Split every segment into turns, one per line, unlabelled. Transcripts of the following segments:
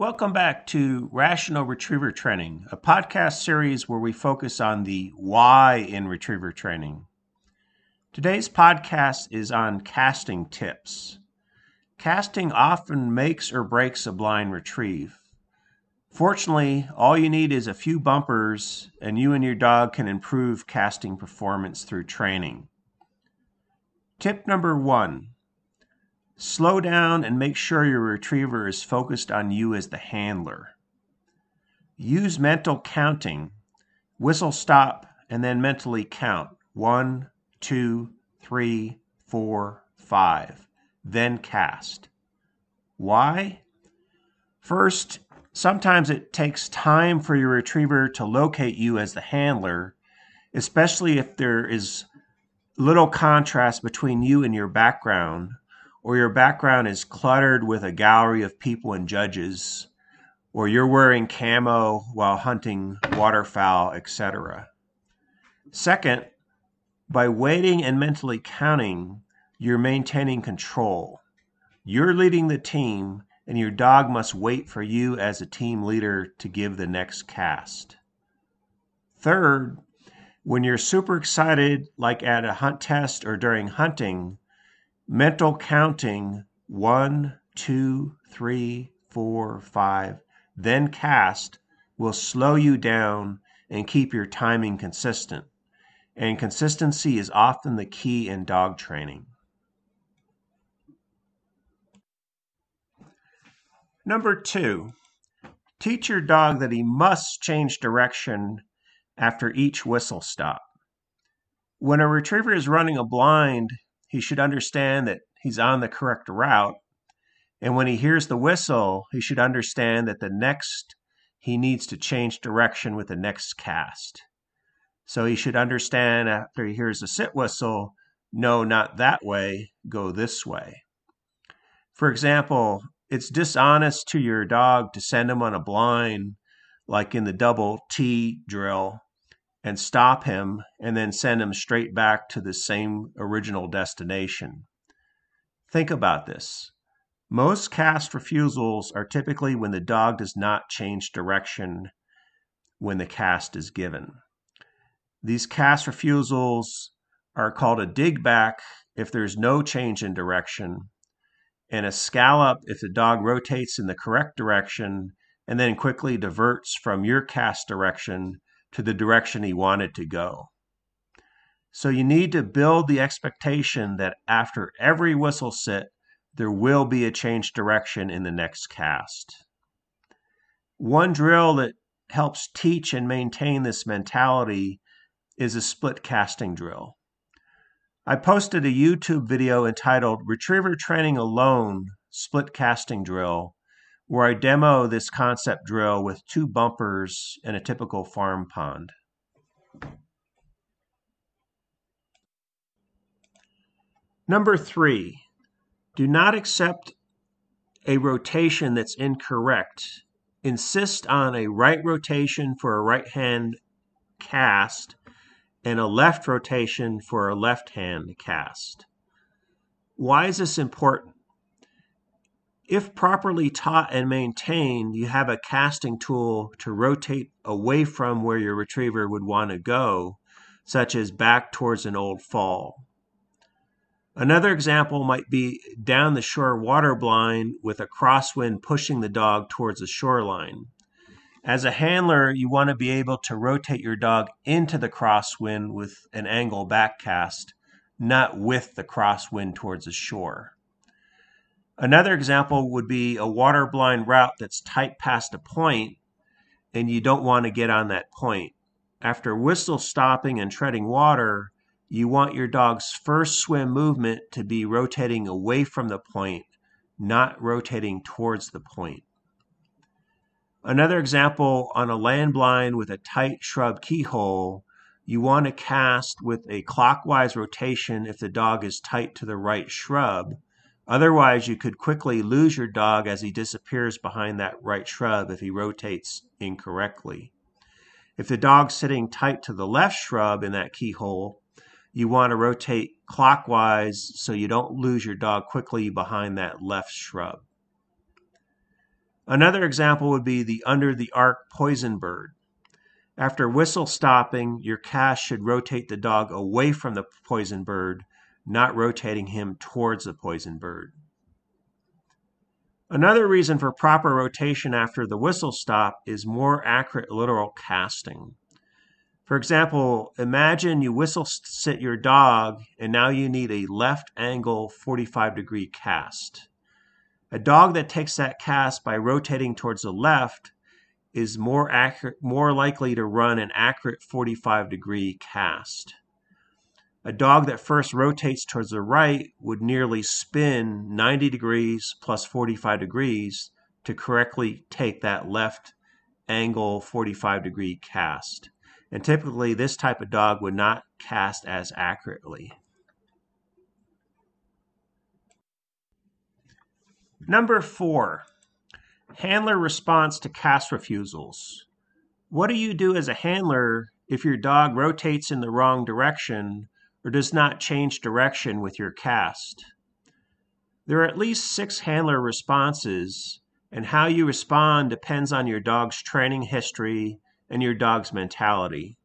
Welcome back to Rational Retriever Training, a podcast series where we focus on the why in retriever training. Today's podcast is on casting tips. Casting often makes or breaks a blind retrieve. Fortunately, all you need is a few bumpers, and you and your dog can improve casting performance through training. Tip number one Slow down and make sure your retriever is focused on you as the handler. Use mental counting. Whistle stop and then mentally count one, two, three, four, five. Then cast. Why? First, sometimes it takes time for your retriever to locate you as the handler, especially if there is little contrast between you and your background or your background is cluttered with a gallery of people and judges, or you're wearing camo while hunting waterfowl, etc. Second, by waiting and mentally counting, you're maintaining control. You're leading the team, and your dog must wait for you as a team leader to give the next cast. Third, when you're super excited, like at a hunt test or during hunting, mental counting one, two, three, four, five, then cast will slow you down and keep your timing consistent. And consistency is often the key in dog training. Number two, teach your dog that he must change direction after each whistle stop. When a retriever is running a blind, he should understand that he's on the correct route. And when he hears the whistle, he should understand that the next he needs to change direction with the next cast. So he should understand after he hears the sit whistle, no, not that way, go this way. For example, it's dishonest to your dog to send him on a blind, like in the double T drill, and stop him and then send him straight back to the same original destination. Think about this. Most cast refusals are typically when the dog does not change direction when the cast is given. These cast refusals are called a dig back if there's no change in direction, and a scallop if the dog rotates in the correct direction and then quickly diverts from your cast direction to the direction he wanted to go. So you need to build the expectation that after every whistle sit, there will be a change direction in the next cast. One drill that helps teach and maintain this mentality is a split casting drill. I posted a YouTube video entitled Retriever Training Alone Split Casting Drill where I demo this concept drill with two bumpers in a typical farm pond. Number three, do not accept a rotation that's incorrect. Insist on a right rotation for a right hand cast and a left rotation for a left hand cast. Why is this important? If properly taught and maintained, you have a casting tool to rotate away from where your retriever would want to go, such as back towards an old fall. Another example might be down the shore water blind with a crosswind pushing the dog towards the shoreline. As a handler, you want to be able to rotate your dog into the crosswind with an angle back cast, not with the crosswind towards the shore. Another example would be a water blind route that's tight past a point and you don't want to get on that point. After whistle stopping and treading water, you want your dog's first swim movement to be rotating away from the point, not rotating towards the point. Another example on a land blind with a tight shrub keyhole, you want to cast with a clockwise rotation if the dog is tight to the right shrub Otherwise, you could quickly lose your dog as he disappears behind that right shrub if he rotates incorrectly. If the dog's sitting tight to the left shrub in that keyhole, you want to rotate clockwise so you don't lose your dog quickly behind that left shrub. Another example would be the under the arc poison bird. After whistle stopping, your cast should rotate the dog away from the poison bird, not rotating him towards the poison bird. Another reason for proper rotation after the whistle stop is more accurate literal casting. For example, imagine you whistle sit your dog and now you need a left angle 45 degree cast. A dog that takes that cast by rotating towards the left is more accurate, more likely to run an accurate 45 degree cast. A dog that first rotates towards the right would nearly spin 90 degrees plus 45 degrees to correctly take that left angle 45 degree cast. And typically, this type of dog would not cast as accurately. Number four, handler response to cast refusals. What do you do as a handler if your dog rotates in the wrong direction or does not change direction with your cast? There are at least six handler responses, and how you respond depends on your dog's training history and your dog's mentality.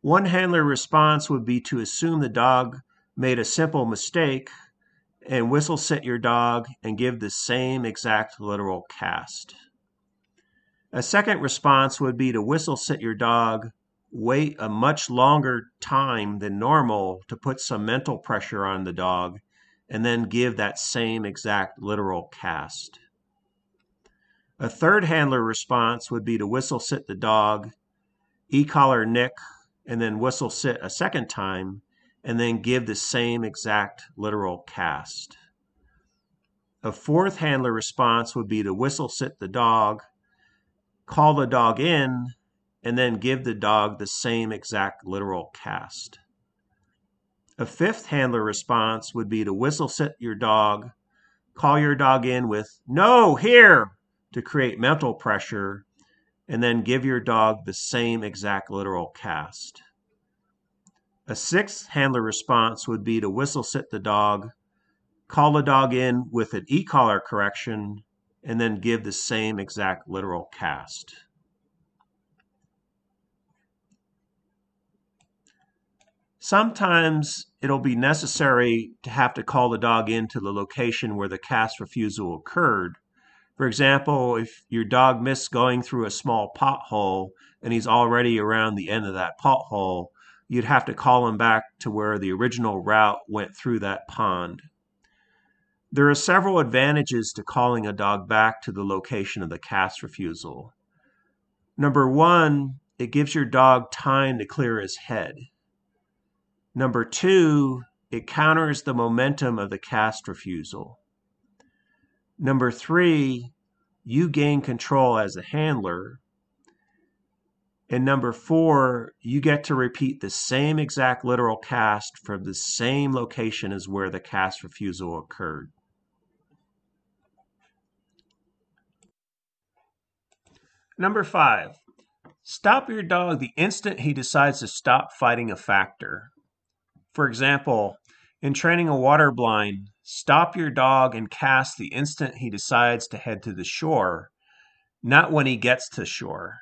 One handler response would be to assume the dog made a simple mistake and whistle sit your dog and give the same exact literal cast. A second response would be to whistle sit your dog, wait a much longer time than normal to put some mental pressure on the dog, and then give that same exact literal cast. A third handler response would be to whistle sit the dog, e collar nick, and then whistle sit a second time and then give the same exact literal cast. A fourth handler response would be to whistle sit the dog, call the dog in, and then give the dog the same exact literal cast. A fifth handler response would be to whistle sit your dog, call your dog in with, no, here, to create mental pressure, and then give your dog the same exact literal cast. A sixth handler response would be to whistle sit the dog, call the dog in with an e collar correction, and then give the same exact literal cast. Sometimes it'll be necessary to have to call the dog into the location where the cast refusal occurred. For example, if your dog missed going through a small pothole and he's already around the end of that pothole, you'd have to call him back to where the original route went through that pond. There are several advantages to calling a dog back to the location of the cast refusal. Number one, it gives your dog time to clear his head. Number two, it counters the momentum of the cast refusal. Number three, you gain control as a handler. And number four, you get to repeat the same exact literal cast from the same location as where the cast refusal occurred. Number five, stop your dog the instant he decides to stop fighting a factor. For example, in training a water blind, stop your dog and cast the instant he decides to head to the shore, not when he gets to shore.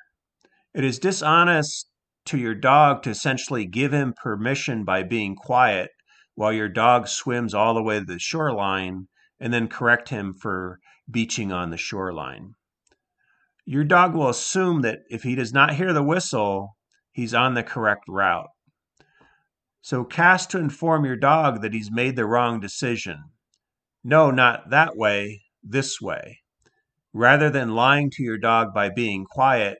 It is dishonest to your dog to essentially give him permission by being quiet while your dog swims all the way to the shoreline and then correct him for beaching on the shoreline. Your dog will assume that if he does not hear the whistle, he's on the correct route. So cast to inform your dog that he's made the wrong decision. No, not that way, this way. Rather than lying to your dog by being quiet,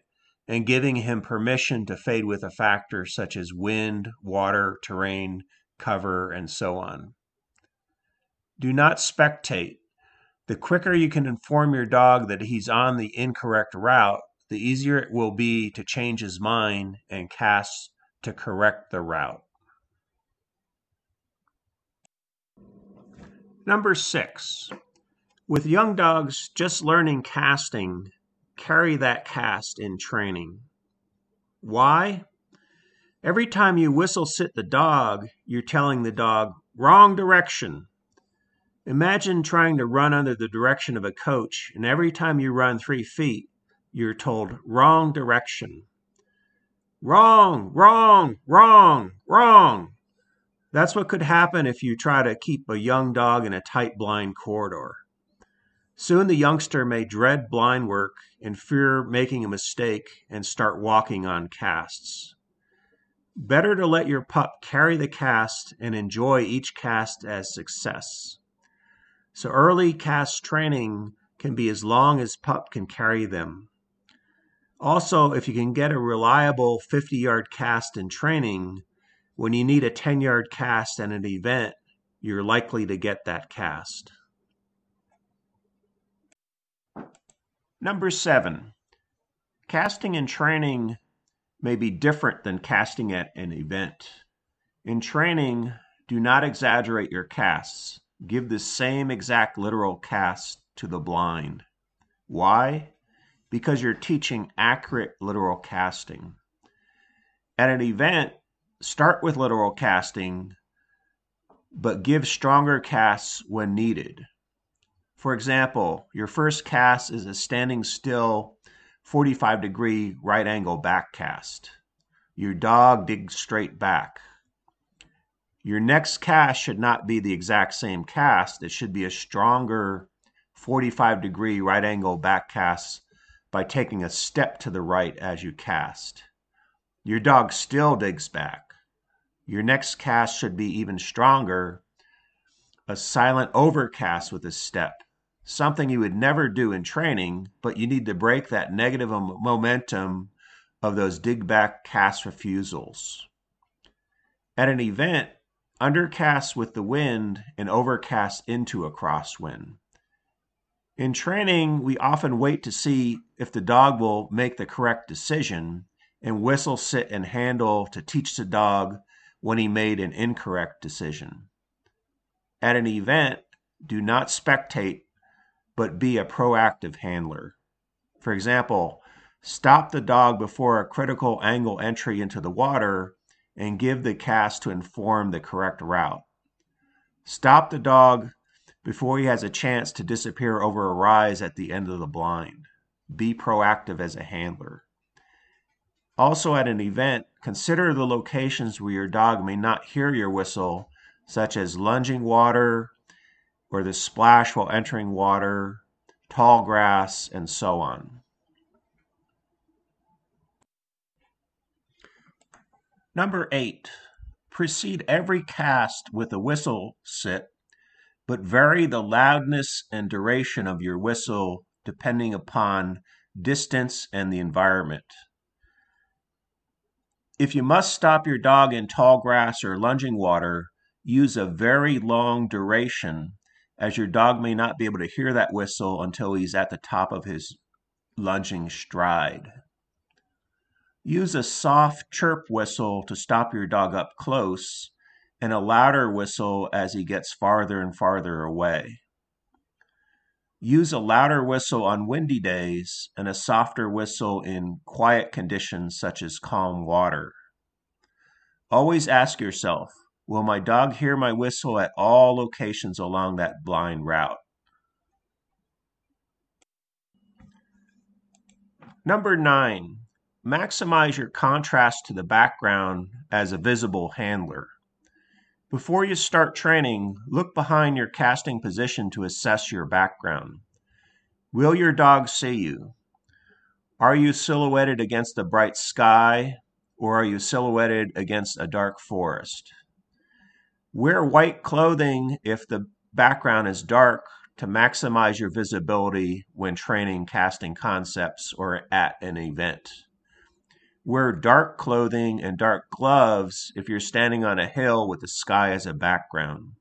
and giving him permission to fade with a factor such as wind, water, terrain, cover, and so on. Do not spectate. The quicker you can inform your dog that he's on the incorrect route, the easier it will be to change his mind and cast to correct the route. Number six, with young dogs just learning casting, carry that cast in training. Why? Every time you whistle sit the dog, you're telling the dog, wrong direction. Imagine trying to run under the direction of a coach, and every time you run three feet, you're told wrong direction. Wrong, wrong, wrong, wrong. That's what could happen if you try to keep a young dog in a tight blind corridor. Soon the youngster may dread blind work and fear making a mistake and start walking on casts. Better to let your pup carry the cast and enjoy each cast as success. So early cast training can be as long as pup can carry them. Also, if you can get a reliable 50 yard cast in training, when you need a 10 yard cast at an event, you're likely to get that cast. Number seven, casting in training may be different than casting at an event. In training, do not exaggerate your casts. Give the same exact literal cast to the blind. Why? because you're teaching accurate literal casting. At an event, start with literal casting, but give stronger casts when needed. For example, your first cast is a standing still 45 degree right angle back cast. Your dog digs straight back. Your next cast should not be the exact same cast. It should be a stronger 45 degree right angle back cast by taking a step to the right as you cast. Your dog still digs back. Your next cast should be even stronger a silent overcast with a step, something you would never do in training, but you need to break that negative momentum of those dig back cast refusals. At an event, undercast with the wind and overcast into a crosswind. In training, we often wait to see if the dog will make the correct decision and whistle, sit, and handle to teach the dog when he made an incorrect decision. At an event, do not spectate, but be a proactive handler. For example, stop the dog before a critical angle entry into the water and give the cast to inform the correct route. Stop the dog before he has a chance to disappear over a rise at the end of the blind. Be proactive as a handler. Also, at an event, consider the locations where your dog may not hear your whistle, such as lunging water or the splash while entering water, tall grass, and so on. Number eight, precede every cast with a whistle sit but vary the loudness and duration of your whistle depending upon distance and the environment. If you must stop your dog in tall grass or lunging water, use a very long duration, as your dog may not be able to hear that whistle until he's at the top of his lunging stride. Use a soft chirp whistle to stop your dog up close and a louder whistle as he gets farther and farther away. Use a louder whistle on windy days and a softer whistle in quiet conditions such as calm water. Always ask yourself Will my dog hear my whistle at all locations along that blind route? Number nine, maximize your contrast to the background as a visible handler. Before you start training, look behind your casting position to assess your background. Will your dog see you? Are you silhouetted against a bright sky or are you silhouetted against a dark forest? Wear white clothing if the background is dark to maximize your visibility when training casting concepts or at an event. Wear dark clothing and dark gloves if you're standing on a hill with the sky as a background.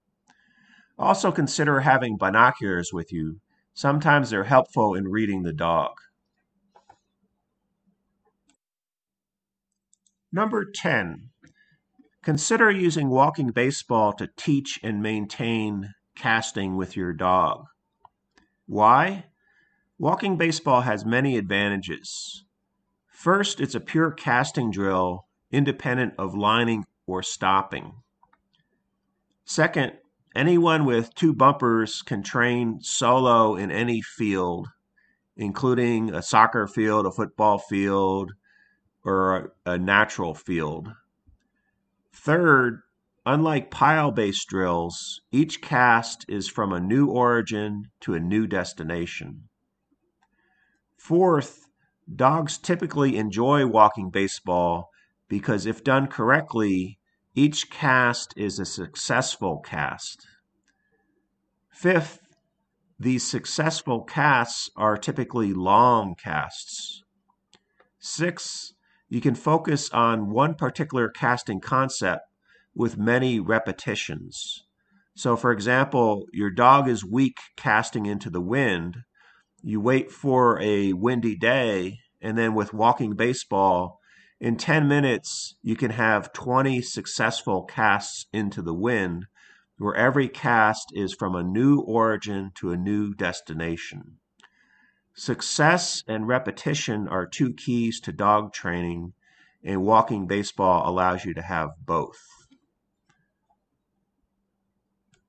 Also, consider having binoculars with you. Sometimes they're helpful in reading the dog. Number 10. Consider using walking baseball to teach and maintain casting with your dog. Why? Walking baseball has many advantages. First, it's a pure casting drill independent of lining or stopping. Second, anyone with two bumpers can train solo in any field, including a soccer field, a football field, or a, natural field. Third, unlike pile based drills, each cast is from a new origin to a new destination. Fourth, dogs typically enjoy walking baseball because if done correctly, each cast is a successful cast. Fifth, these successful casts are typically long casts. Six, you can focus on one particular casting concept with many repetitions. So, for example, your dog is weak casting into the wind. You wait for a windy day, and then with walking baseball, in 10 minutes, you can have 20 successful casts into the wind, where every cast is from a new origin to a new destination. Success and repetition are two keys to dog training, and walking baseball allows you to have both.